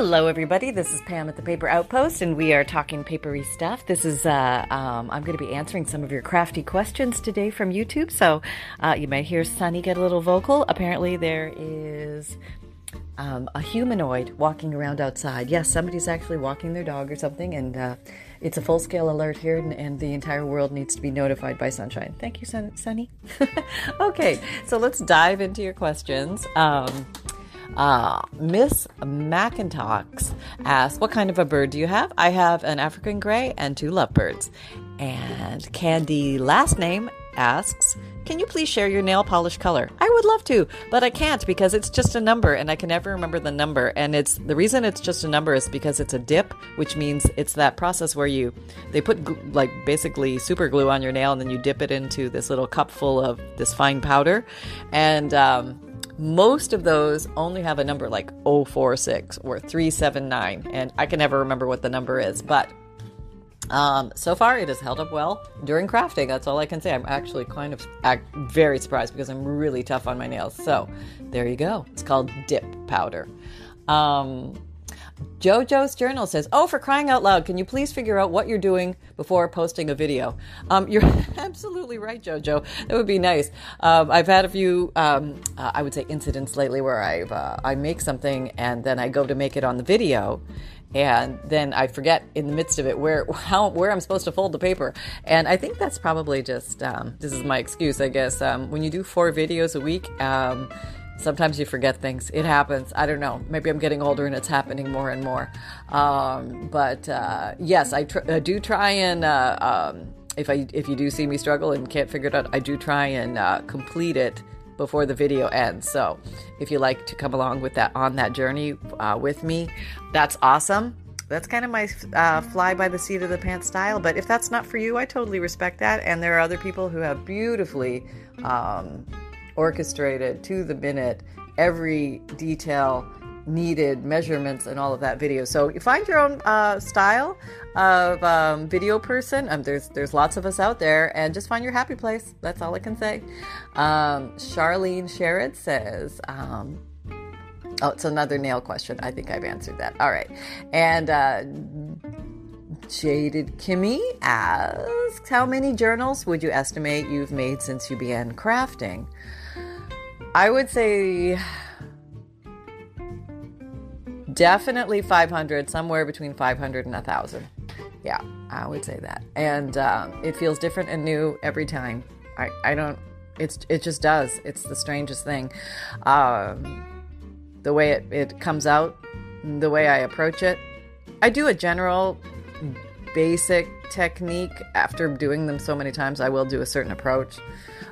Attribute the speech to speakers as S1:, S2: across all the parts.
S1: Hello, everybody. This is Pam at the Paper Outpost, and we are talking papery stuff. This is, uh, um, I'm going to be answering some of your crafty questions today from YouTube. So uh, you might hear Sunny get a little vocal. Apparently, there is um, a humanoid walking around outside. Yes, somebody's actually walking their dog or something, and uh, it's a full scale alert here, and, and, the entire world needs to be notified by Sunshine. Thank you, Sunny. okay, so let's dive into your questions. Um, uh, Miss McIntosh asks, What kind of a bird do you have? I have an African gray and two lovebirds. And Candy, last name, asks, Can you please share your nail polish color? I would love to, but I can't because it's just a number and I can never remember the number. And it's the reason it's just a number is because it's a dip, which means it's that process where you they put like basically super glue on your nail and then you dip it into this little cup full of this fine powder. And um, most of those only have a number like 046 or 379, and I can never remember what the number is, but um, so far, it has held up well during crafting. That's all I can say. I'm actually kind of very surprised because I'm really tough on my nails. So, there you go. It's called dip powder. Um, JoJo's Journal says, Oh, for crying out loud, can you please figure out what you're doing before posting a video? Um, you're absolutely right, JoJo. That would be nice. Um, I've had a few, um, uh, I would say, incidents lately where I've, uh, I make something and then I go to make it on the video and then I forget in the midst of it where how where I'm supposed to fold the paper. And I think that's probably just um, this is my excuse, I guess. Um, when you do four videos a week, um, Sometimes you forget things. It happens. I don't know. Maybe I'm getting older and it's happening more and more. Um, but uh, yes, I, tr- I, do try and uh, um, if I if you do see me struggle and can't figure it out, I do try and uh, complete it before the video ends. So if you like to come along with that on that journey uh, with me, that's awesome. That's kind of my uh, fly by the seat of the pants style. But if that's not for you, I totally respect that. And there are other people who have beautifully um, orchestrated to the minute, every detail needed, measurements, and all of that video. So you find your own uh, style of um, video person. Um, there's there's lots of us out there, and just find your happy place. That's all I can say. Um, Charlene Sherrod says. Um, oh, it's another nail question. I think I've answered that. All right, and. Uh, Jaded Kimmy asks, How many journals would you estimate you've made since you began crafting? I would say definitely 500, somewhere between 500 and 1,000. Yeah, I would say that. And um, it feels different and new every time. I, I don't, it's, it just does. It's the strangest thing. Um, the way it, it comes out, the way I approach it. I do a general basic technique after doing them so many times. I will do a certain approach.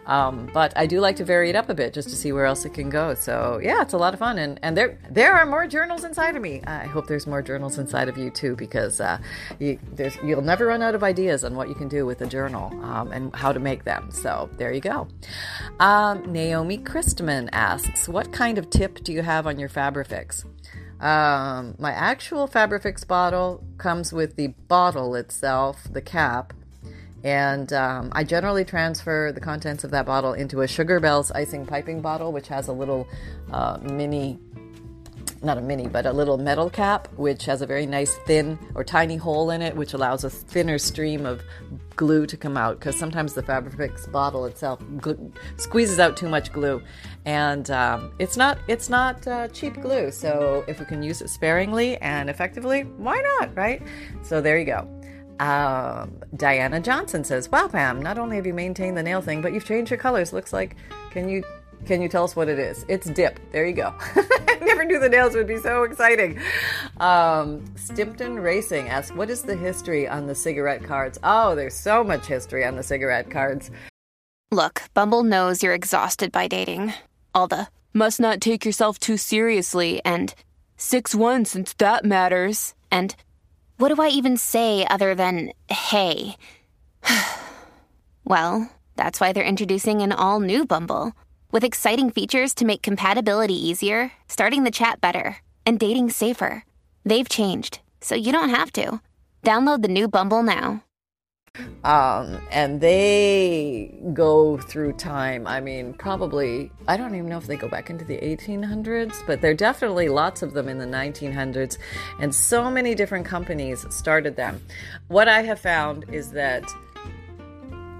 S1: Um, but I do like to vary it up a bit just to see where else it can go. So yeah, it's a lot of fun, and and there there are more journals inside of me. I hope there's more journals inside of you too, because uh, you you'll never run out of ideas on what you can do with a journal um, and how to make them. So there you go. Um, Naomi Christman asks, "What kind of tip do you have on your Fabrifix?" Um, my actual Fabrifix bottle comes with the bottle itself, the cap, and um, I generally transfer the contents of that bottle into a Sugar Bells icing piping bottle, which has a little uh, mini, not a mini, but a little metal cap, which has a very nice thin or tiny hole in it, which allows a thinner stream of glue to come out. Because sometimes the Fabrifix bottle itself gl- squeezes out too much glue, and um, it's not it's not uh, cheap glue. So if we can use it sparingly and effectively, why not, right? So there you go. Um, Diana Johnson says, "Wow, Pam! Not only have you maintained the nail thing, but you've changed your colors. Looks like. Can you can you tell us what it is? It's dip. There you go. I never knew the nails would be so exciting. Um, Stimpton Racing asks, "What is the history on the cigarette cards?" Oh, there's so much history on the cigarette cards.
S2: Look, Bumble knows you're exhausted by dating. All the must not take yourself too seriously and six one since that matters and what do I even say other than hey? well, that's why they're introducing an all new Bumble with exciting features to make compatibility easier, starting the chat better, and dating safer. They've changed, so you don't have to. Download the new Bumble now.
S1: Um, and they go through time. I mean, probably, I don't even know if they go back into the 1800s, but there are definitely lots of them in the 1900s. And so many different companies started them. What I have found is that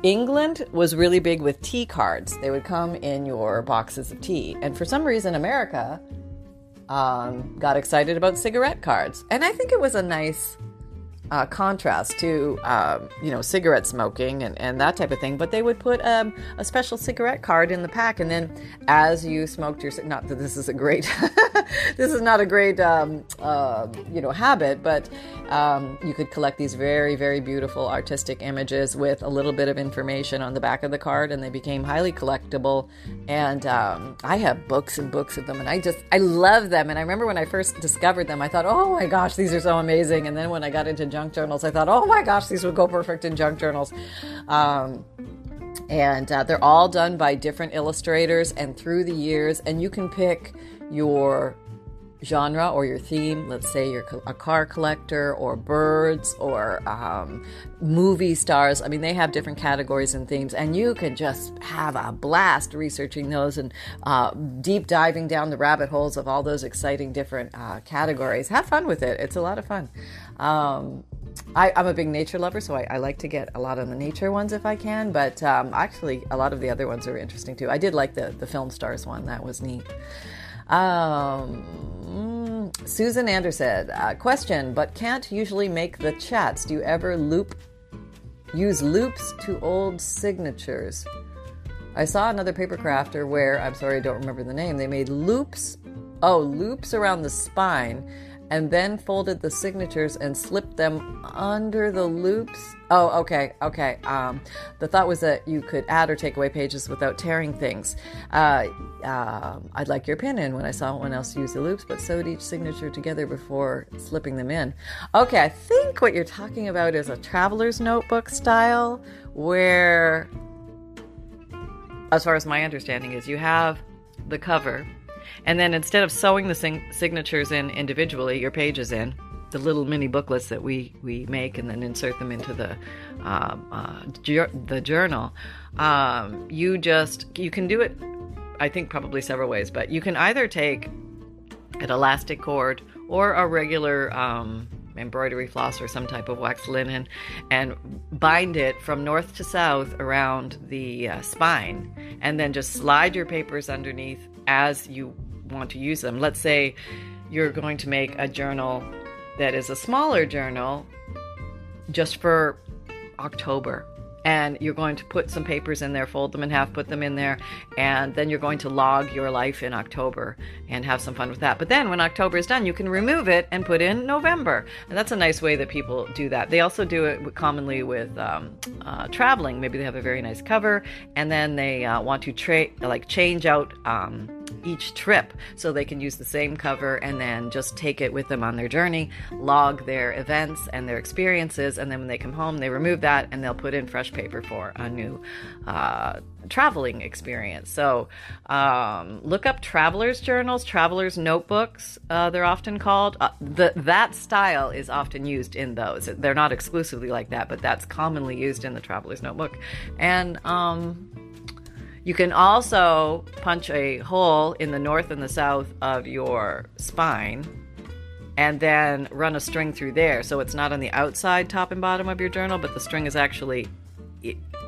S1: England was really big with tea cards. They would come in your boxes of tea. And for some reason, America um, got excited about cigarette cards. And I think it was a nice uh, contrast to um, you know cigarette smoking and, and that type of thing. But they would put um, a special cigarette card in the pack, and then as you smoked your not that this is a great this is not a great um, uh, you know habit, but um, you could collect these very very beautiful artistic images with a little bit of information on the back of the card, and they became highly collectible. And um, I have books and books of them, and I just I love them. And I remember when I first discovered them, I thought, oh my gosh, these are so amazing. And then when I got into junk journals. I thought, oh my gosh, these would go perfect in junk journals. Um, and uh, they're all done by different illustrators and through the years, and you can pick your genre or your theme. Let's say you're a car collector or birds or um, movie stars. I mean, they have different categories and themes, and you can just have a blast researching those and uh, deep diving down the rabbit holes of all those exciting different uh, categories. Have fun with it. It's a lot of fun. Um, I, am a big nature lover, so I, I, like to get a lot of the nature ones if I can. But um, actually, a lot of the other ones are interesting too. I did like the the film stars one; that was neat. Um, Susan Anderson, uh, question, but can't usually make the chats. Do you ever loop, use loops to old signatures? I saw another paper crafter where, I'm sorry, I don't remember the name, they made loops, oh, loops around the spine and then folded the signatures and slipped them under the loops. Oh, okay, okay. Um, the thought was that you could add or take away pages without tearing things. Uh, uh, I'd like your opinion when I saw someone else use the loops, but sewed each signature together before slipping them in. Okay, I think what you're talking about is a traveler's notebook style where, as far as my understanding is, you have the cover and then instead of sewing the sing- signatures in individually, your pages in, the little mini booklets that we, we make and then insert them into the uh, uh, ju- the journal. Um, you just you can do it. I think probably several ways, but you can either take an elastic cord or a regular um, embroidery floss or some type of wax linen and bind it from north to south around the uh, spine and then just slide your papers underneath as you want to use them. Let's say you're going to make a journal that is a smaller journal just for October. And you're going to put some papers in there, fold them in half, put them in there, and then you're going to log your life in October and have some fun with that. But then when October is done, you can remove it and put in November. And that's a nice way that people do that. They also do it commonly with um, uh, traveling. Maybe they have a very nice cover, and then they uh, want to tra- like change out. Um, each trip so they can use the same cover and then just take it with them on their journey, log their events and their experiences, and then when they come home, they remove that and they'll put in fresh paper for a new uh, traveling experience. So um, look up travelers' journals, travelers' notebooks, uh, they're often called. Uh, the, that style is often used in those. They're not exclusively like that, but that's commonly used in the traveler's notebook. And um, you can also punch a hole in the north and the south of your spine and then run a string through there. So it's not on the outside, top and bottom of your journal, but the string is actually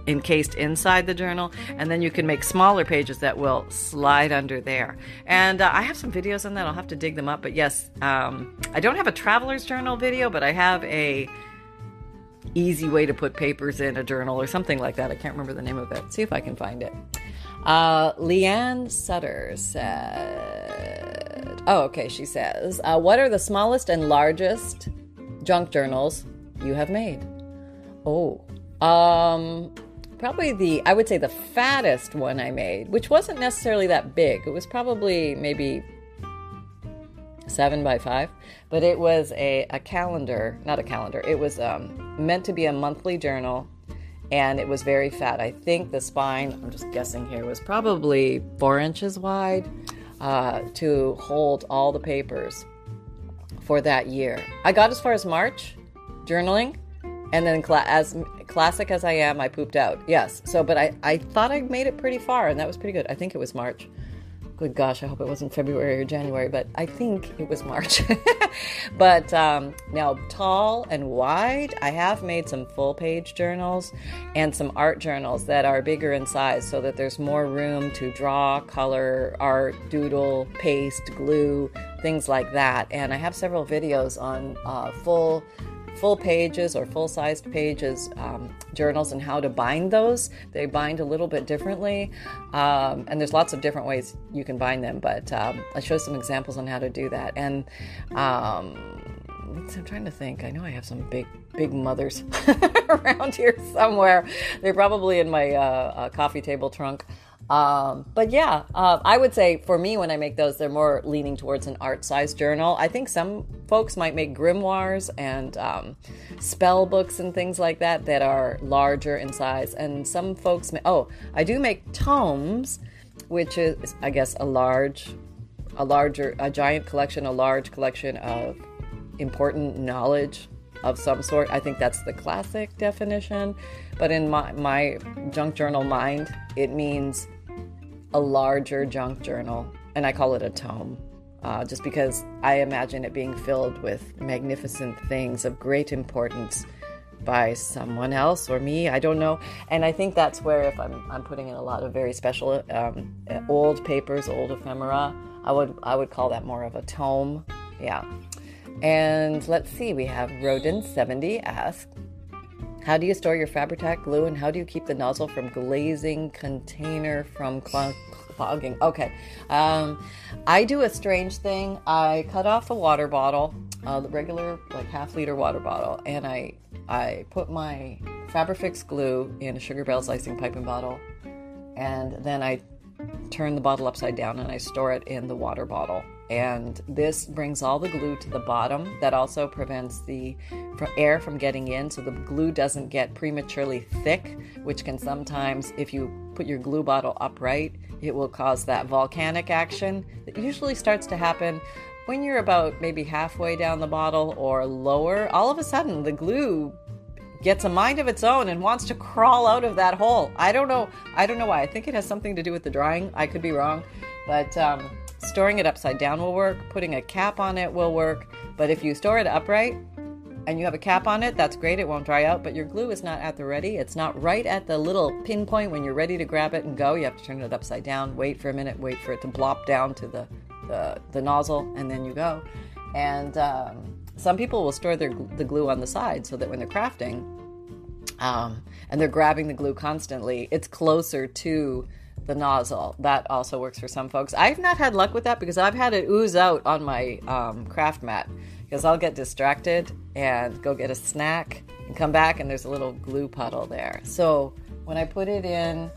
S1: encased inside the journal. And then you can make smaller pages that will slide under there. And uh, I have some videos on that. I'll have to dig them up. But yes, um, I don't have a traveler's journal video, but I have a easy way to put papers in a journal or something like that. I can't remember the name of it. See if I can find it. Uh, Leanne Sutter said, Oh, okay, she says, uh, What are the smallest and largest junk journals you have made? Oh, um, probably the, I would say the fattest one I made, which wasn't necessarily that big. It was probably maybe seven by five, but it was a, a calendar, not a calendar, it was um, meant to be a monthly journal and it was very fat. I think the spine, I'm just guessing here, was probably four inches wide uh, to hold all the papers for that year. I got as far as March journaling, and then cl- as classic as I am, I pooped out. Yes. So, but I, I thought I made it pretty far, and that was pretty good. I think it was March. Good gosh, I hope it wasn't February or January, but I think it was March. but um, now, tall and wide, I have made some full page journals and some art journals that are bigger in size so that there's more room to draw, color, art, doodle, paste, glue, things like that. And I have several videos on uh, full full pages or full sized pages um, journals and how to bind those. They bind a little bit differently, um, and there's lots of different ways you can bind them, but um, I show some examples on how to do that. And um, I'm trying to think. I know I have some big, big mothers around here somewhere. They're probably in my uh, uh, coffee table trunk. Um, but yeah, uh, I would say for me, when I make those, they're more leaning towards an art size journal. I think some folks might make grimoires and um, spell books and things like that that are larger in size. And some folks, may, oh, I do make tomes, which is, I guess, a large, a larger, a giant collection, a large collection of important knowledge of some sort. I think that's the classic definition. But in my, my junk journal mind, it means a larger junk journal, and I call it a tome. Uh, just because I imagine it being filled with magnificent things of great importance by someone else or me. I don't know. And I think that's where, if I'm, I'm putting in a lot of very special um, old papers, old ephemera, I would I would call that more of a tome. Yeah. And let's see, we have Rodin70 asked, how do you store your Fabri-Tac glue and how do you keep the nozzle from glazing container from clogging? Okay, um, I do a strange thing. I cut off a water bottle, uh, the regular like half liter water bottle, and I I put my Fabri-Fix glue in a Sugar Bell's icing piping bottle, and then I turn the bottle upside down and I store it in the water bottle and this brings all the glue to the bottom. That also prevents the air from getting in, so the glue doesn't get prematurely thick, which can sometimes, if you put your glue bottle upright, it will cause that volcanic action that usually starts to happen when you're about maybe halfway down the bottle or lower. All of a sudden, the glue gets a mind of its own and wants to crawl out of that hole. I don't know. I don't know why. I think it has something to do with the drying. I could be wrong, but um, Storing it upside down will work, putting a cap on it will work, but if you store it upright and you have a cap on it, that's great, it won't dry out, but your glue is not at the ready. It's not right at the little pinpoint when you're ready to grab it and go. You have to turn it upside down, wait for a minute, wait for it to blop down to the, the, the nozzle, and then you go. And um, some people will store their, the glue on the side so that when they're crafting, um, and they're grabbing the glue constantly, it's closer to the nozzle. That also works for some folks. I've not had luck with that because I've had it ooze out on my um, craft mat because I'll get distracted and go get a snack and come back and there's a little glue puddle there. So when I put it in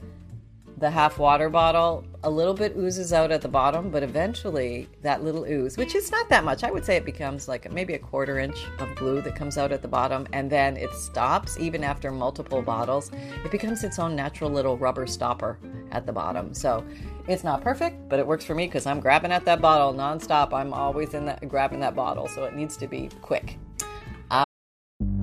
S1: the half water bottle, a little bit oozes out at the bottom, but eventually that little ooze, which is not that much, I would say it becomes like maybe a quarter inch of glue that comes out at the bottom, and then it stops even after multiple bottles. It becomes its own natural little rubber stopper at the bottom. So it's not perfect, but it works for me because I'm grabbing at that bottle nonstop. I'm always in that grabbing that bottle, so it needs to be quick.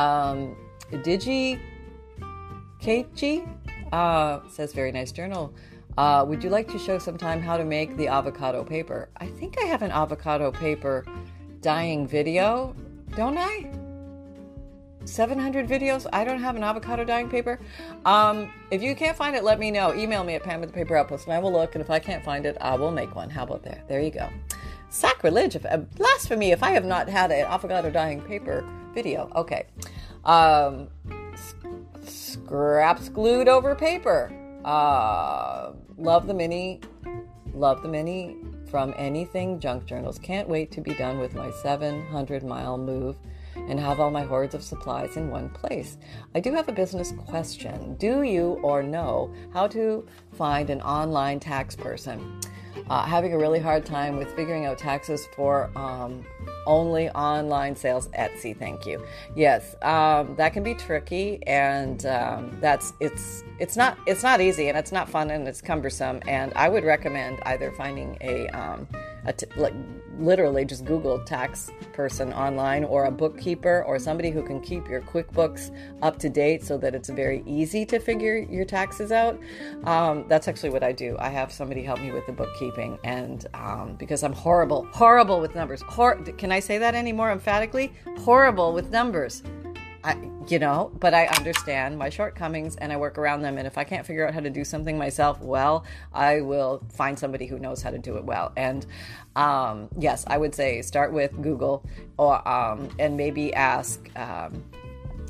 S1: Um, Digi Keiichi uh, says, very nice journal. Uh, would you like to show sometime how to make the avocado paper? I think I have an avocado paper dyeing video, don't I? 700 videos. I don't have an avocado dyeing paper. Um, if you can't find it, let me know. Email me at Pam at the Paper Outpost and I will look. And if I can't find it, I will make one. How about that? There you go. Sacrilege, if, uh, blasphemy if I have not had an avocado dyeing paper video. Okay. Um, scraps glued over paper. Uh, love the mini. Love the mini from anything junk journals. Can't wait to be done with my 700 mile move and have all my hordes of supplies in one place. I do have a business question. Do you or know how to find an online tax person? Uh, having a really hard time with figuring out taxes for um, only online sales Etsy. Thank you. Yes, um, that can be tricky, and um, that's it's it's not it's not easy, and it's not fun, and it's cumbersome. And I would recommend either finding a, um, like literally just Google tax person online or a bookkeeper or somebody who can keep your QuickBooks up to date so that it's very easy to figure your taxes out. Um, that's actually what I do. I have somebody help me with the bookkeeping, and um, because I'm horrible, horrible with numbers. Hor- can I say that any more emphatically? Horrible with numbers. I, you know, but I understand my shortcomings and I work around them. And if I can't figure out how to do something myself well, I will find somebody who knows how to do it well. And um, yes, I would say start with Google or um, and maybe ask. Um,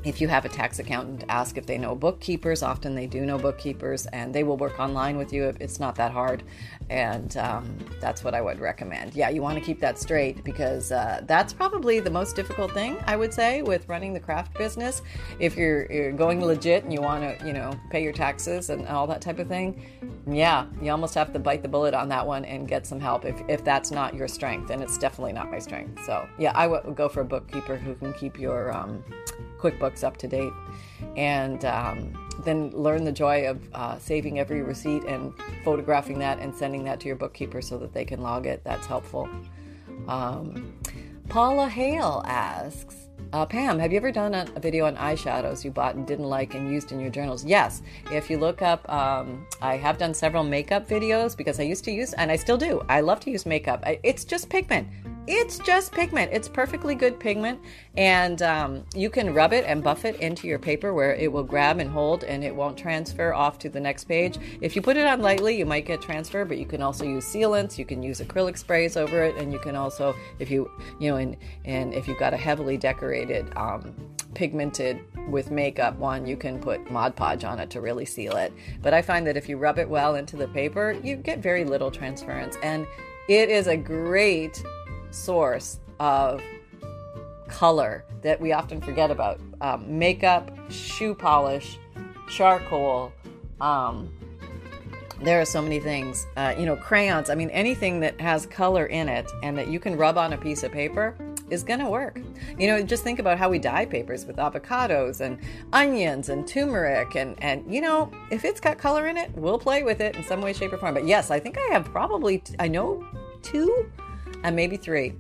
S1: if you have a tax accountant, ask if they know bookkeepers. Often they do know bookkeepers, and they will work online with you. It's not that hard, and um, that's what I would recommend. Yeah, you want to keep that straight because uh, that's probably the most difficult thing I would say with running the craft business. If you're, you're going legit and you want to, you know, pay your taxes and all that type of thing, yeah, you almost have to bite the bullet on that one and get some help if, if that's not your strength, and it's definitely not my strength. So yeah, I would go for a bookkeeper who can keep your um, QuickBooks up to date, and um, then learn the joy of uh, saving every receipt and photographing that and sending that to your bookkeeper so that they can log it. That's helpful. Um, Paula Hale asks, uh, Pam, have you ever done a, a, video on eyeshadows you bought and didn't like and used in your journals? Yes. If you look up, um, I have done several makeup videos because I used to use, and I still do. I love to use makeup. I, it's just pigment. It's just pigment. It's perfectly good pigment, and um, you can rub it and buff it into your paper where it will grab and hold, and it won't transfer off to the next page. If you put it on lightly, you might get transfer, but you can also use sealants. You can use acrylic sprays over it, and you can also, if you, you know, and and if you've got a heavily decorated, um, pigmented with makeup one, you can put Mod Podge on it to really seal it. But I find that if you rub it well into the paper, you get very little transference, and it is a great source of color that we often forget about um, makeup, shoe polish, charcoal. Um, there are so many things, uh, you know, crayons. I mean, anything that has color in it and that you can rub on a piece of paper is going to work. You know, just think about how we dye papers with avocados and onions and turmeric. And, and, you know, if it's got color in it, we'll play with it in some way, shape, or form. But yes, I think I have probably, I know two and maybe three.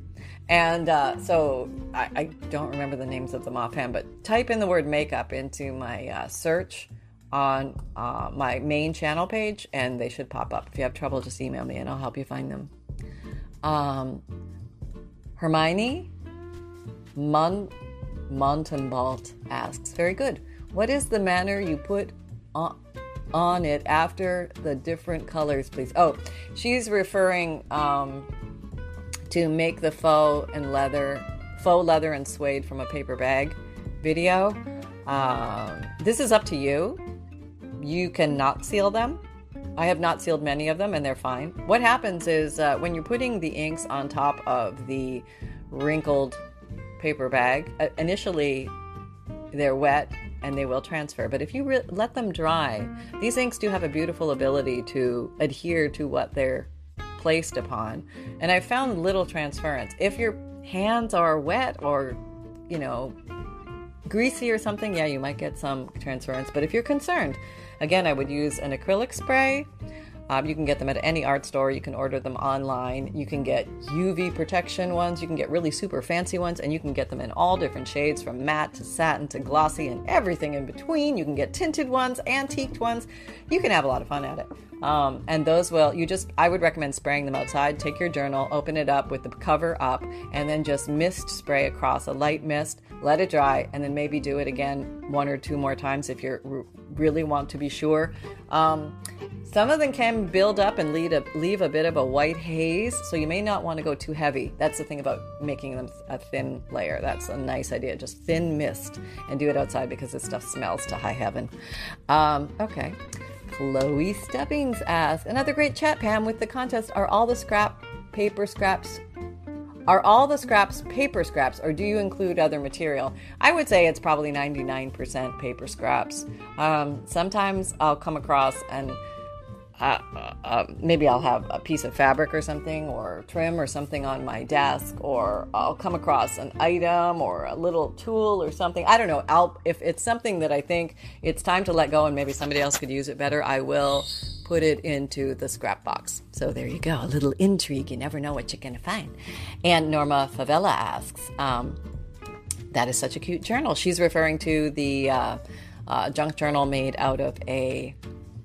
S1: And uh, so I, I, don't remember the names of them offhand, but type in the word makeup into my uh, search on uh, my main channel page and they should pop up. If you have trouble, just email me and I'll help you find them. Um, Hermione Mon- asks, very good. What is the manner you put on, on it after the different colors, please? Oh, she's referring. Um, to make the faux and leather, faux leather and suede from a paper bag video. Um, this is up to you. You cannot seal them. I have not sealed many of them and they're fine. What happens is uh, when you're putting the inks on top of the wrinkled paper bag, uh, initially they're wet and they will transfer. But if you re- let them dry, these inks do have a beautiful ability to adhere to what they're placed upon. And I found little transference. If your hands are wet or, you know, greasy or something, yeah, you might get some transference. But if you're concerned, again, I would use an acrylic spray um, you can get them at any art store. You can order them online. You can get UV protection ones. You can get really super fancy ones, and you can get them in all different shades from matte to satin to glossy and everything in between. You can get tinted ones, antiqued ones. You can have a lot of fun at it. Um, and those will, you just, I would recommend spraying them outside. Take your journal, open it up with the cover up, and then just mist spray across a light mist, let it dry, and then maybe do it again one or two more times if you really want to be sure. Um, some of them can build up and a, leave a bit of a white haze, so you may not want to go too heavy. That's the thing about making them a thin layer. That's a nice idea. Just thin mist and do it outside because this stuff smells to high heaven. Um, okay. Chloe Steppings asks, another great chat, Pam, with the contest. Are all the scrap paper scraps are all the scraps paper scraps, or do you include other material? I would say it's probably 99% paper scraps. Um, sometimes I'll come across and uh, uh, maybe I'll have a piece of fabric or something, or trim or something on my desk, or I'll come across an item or a little tool or something. I don't know. I'll, if it's something that I think it's time to let go and maybe somebody else could use it better, I will put it into the scrap box. So there you go. A little intrigue. You never know what you're to find. And Norma Favela asks, um, that is such a cute journal. She's referring to the uh, uh, junk journal made out of a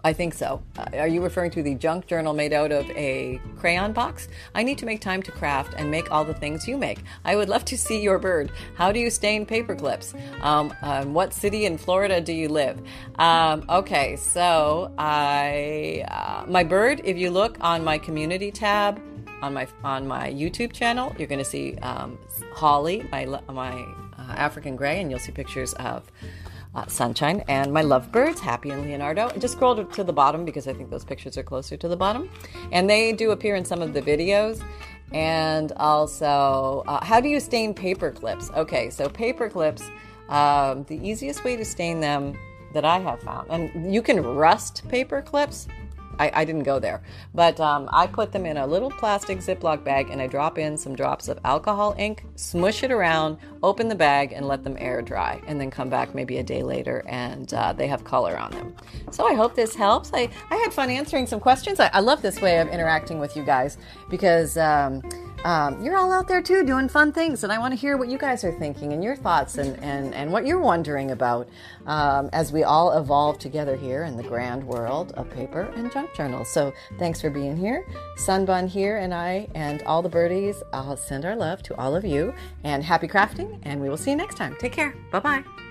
S1: I think so. Uh, are you referring to the junk journal made out of a crayon box? I need to make time to craft and make all the things you make. I would love to see your bird. How do you stain paper clips? Um, um, what city in Florida do you live? Um, okay, so I uh, my bird. If you look on my community tab on my on my YouTube channel, you're going to see um, Holly, my my uh, African gray, and you'll see pictures of uh, Sunshine, and my lovebirds, Happy and Leonardo. I just scrolled to the bottom because I think those pictures are closer to the bottom. And they do appear in some of the videos. And also, uh, how do you stain paper clips? Okay, so paper clips, um, the easiest way to stain them that I have found, and you can rust paper clips I, I didn't go there. But um, I put them in a little plastic Ziploc bag and I drop in some drops of alcohol ink, smush it around, open the bag, and let them air dry. And then come back maybe a day later and uh, they have color on them. So I hope this helps. I, I had fun answering some questions. I, I love this way of interacting with you guys because. Um, um, you're all out there too doing fun things, and I want to hear what you guys are thinking and your thoughts and, and, and what you're wondering about um, as we all evolve together here in the grand world of paper and junk journals. So thanks for being here. Sunbun here, and I and all the birdies, I'll send our love to all of you, and happy crafting, and we will see you next time. Take care. Bye bye.